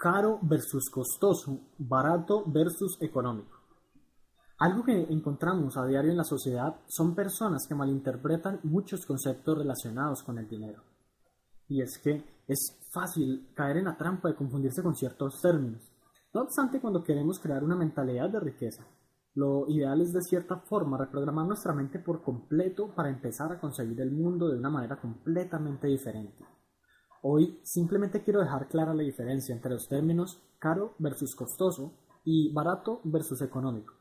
caro versus costoso, barato versus económico. Algo que encontramos a diario en la sociedad son personas que malinterpretan muchos conceptos relacionados con el dinero. Y es que es fácil caer en la trampa de confundirse con ciertos términos. No obstante, cuando queremos crear una mentalidad de riqueza, lo ideal es de cierta forma reprogramar nuestra mente por completo para empezar a concebir el mundo de una manera completamente diferente. Hoy simplemente quiero dejar clara la diferencia entre los términos caro versus costoso y barato versus económico.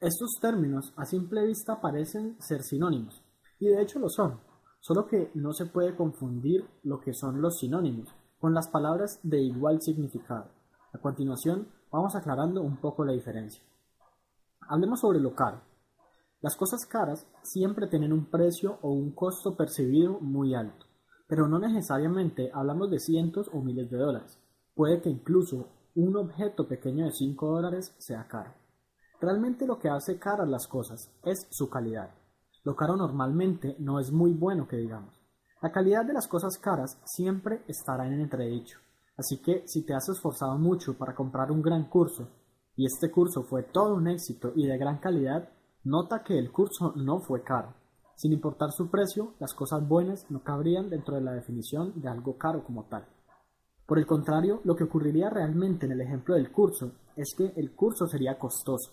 Estos términos a simple vista parecen ser sinónimos, y de hecho lo son, solo que no se puede confundir lo que son los sinónimos con las palabras de igual significado. A continuación, vamos aclarando un poco la diferencia. Hablemos sobre lo caro. Las cosas caras siempre tienen un precio o un costo percibido muy alto, pero no necesariamente hablamos de cientos o miles de dólares. Puede que incluso un objeto pequeño de 5 dólares sea caro. Realmente lo que hace caras las cosas es su calidad. Lo caro normalmente no es muy bueno que digamos. La calidad de las cosas caras siempre estará en entredicho. Así que si te has esforzado mucho para comprar un gran curso y este curso fue todo un éxito y de gran calidad, nota que el curso no fue caro. Sin importar su precio, las cosas buenas no cabrían dentro de la definición de algo caro como tal. Por el contrario, lo que ocurriría realmente en el ejemplo del curso es que el curso sería costoso.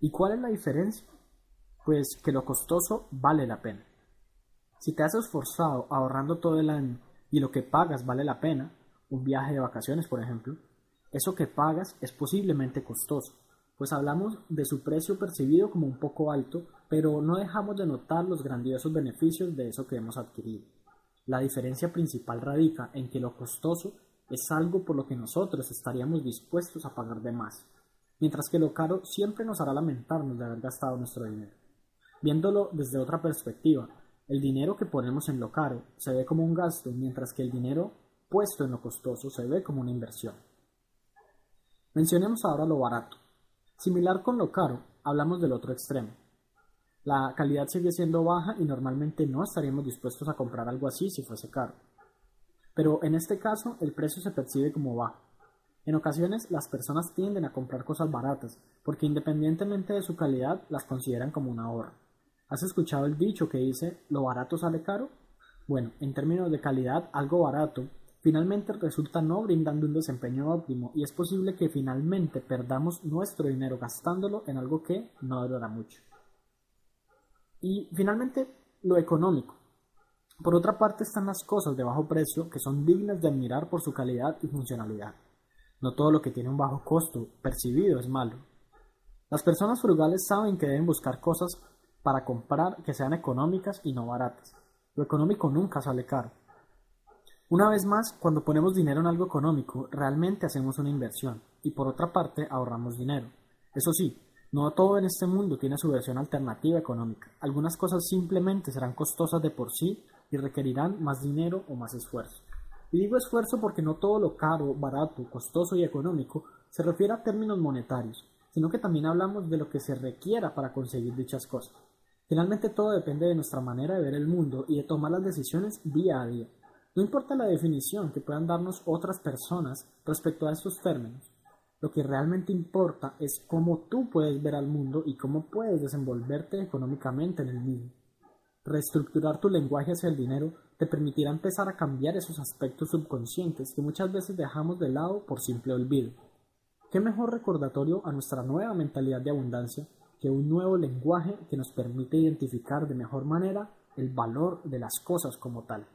¿Y cuál es la diferencia? Pues que lo costoso vale la pena. Si te has esforzado ahorrando todo el año y lo que pagas vale la pena, un viaje de vacaciones por ejemplo, eso que pagas es posiblemente costoso, pues hablamos de su precio percibido como un poco alto, pero no dejamos de notar los grandiosos beneficios de eso que hemos adquirido. La diferencia principal radica en que lo costoso es algo por lo que nosotros estaríamos dispuestos a pagar de más, mientras que lo caro siempre nos hará lamentarnos de haber gastado nuestro dinero. Viéndolo desde otra perspectiva, el dinero que ponemos en lo caro se ve como un gasto, mientras que el dinero puesto en lo costoso se ve como una inversión. Mencionemos ahora lo barato. Similar con lo caro, hablamos del otro extremo. La calidad sigue siendo baja y normalmente no estaríamos dispuestos a comprar algo así si fuese caro. Pero en este caso el precio se percibe como bajo. En ocasiones las personas tienden a comprar cosas baratas porque independientemente de su calidad las consideran como un ahorro. ¿Has escuchado el dicho que dice lo barato sale caro? Bueno, en términos de calidad, algo barato finalmente resulta no brindando un desempeño óptimo y es posible que finalmente perdamos nuestro dinero gastándolo en algo que no durará mucho. Y finalmente, lo económico. Por otra parte están las cosas de bajo precio que son dignas de admirar por su calidad y funcionalidad. No todo lo que tiene un bajo costo percibido es malo. Las personas frugales saben que deben buscar cosas para comprar que sean económicas y no baratas. Lo económico nunca sale caro. Una vez más, cuando ponemos dinero en algo económico, realmente hacemos una inversión y por otra parte ahorramos dinero. Eso sí, no todo en este mundo tiene su versión alternativa económica. Algunas cosas simplemente serán costosas de por sí y requerirán más dinero o más esfuerzo. Y digo esfuerzo porque no todo lo caro, barato, costoso y económico se refiere a términos monetarios, sino que también hablamos de lo que se requiera para conseguir dichas cosas. Finalmente todo depende de nuestra manera de ver el mundo y de tomar las decisiones día a día. No importa la definición que puedan darnos otras personas respecto a estos términos, lo que realmente importa es cómo tú puedes ver al mundo y cómo puedes desenvolverte económicamente en el mismo. Reestructurar tu lenguaje hacia el dinero te permitirá empezar a cambiar esos aspectos subconscientes que muchas veces dejamos de lado por simple olvido. ¿Qué mejor recordatorio a nuestra nueva mentalidad de abundancia que un nuevo lenguaje que nos permite identificar de mejor manera el valor de las cosas como tal?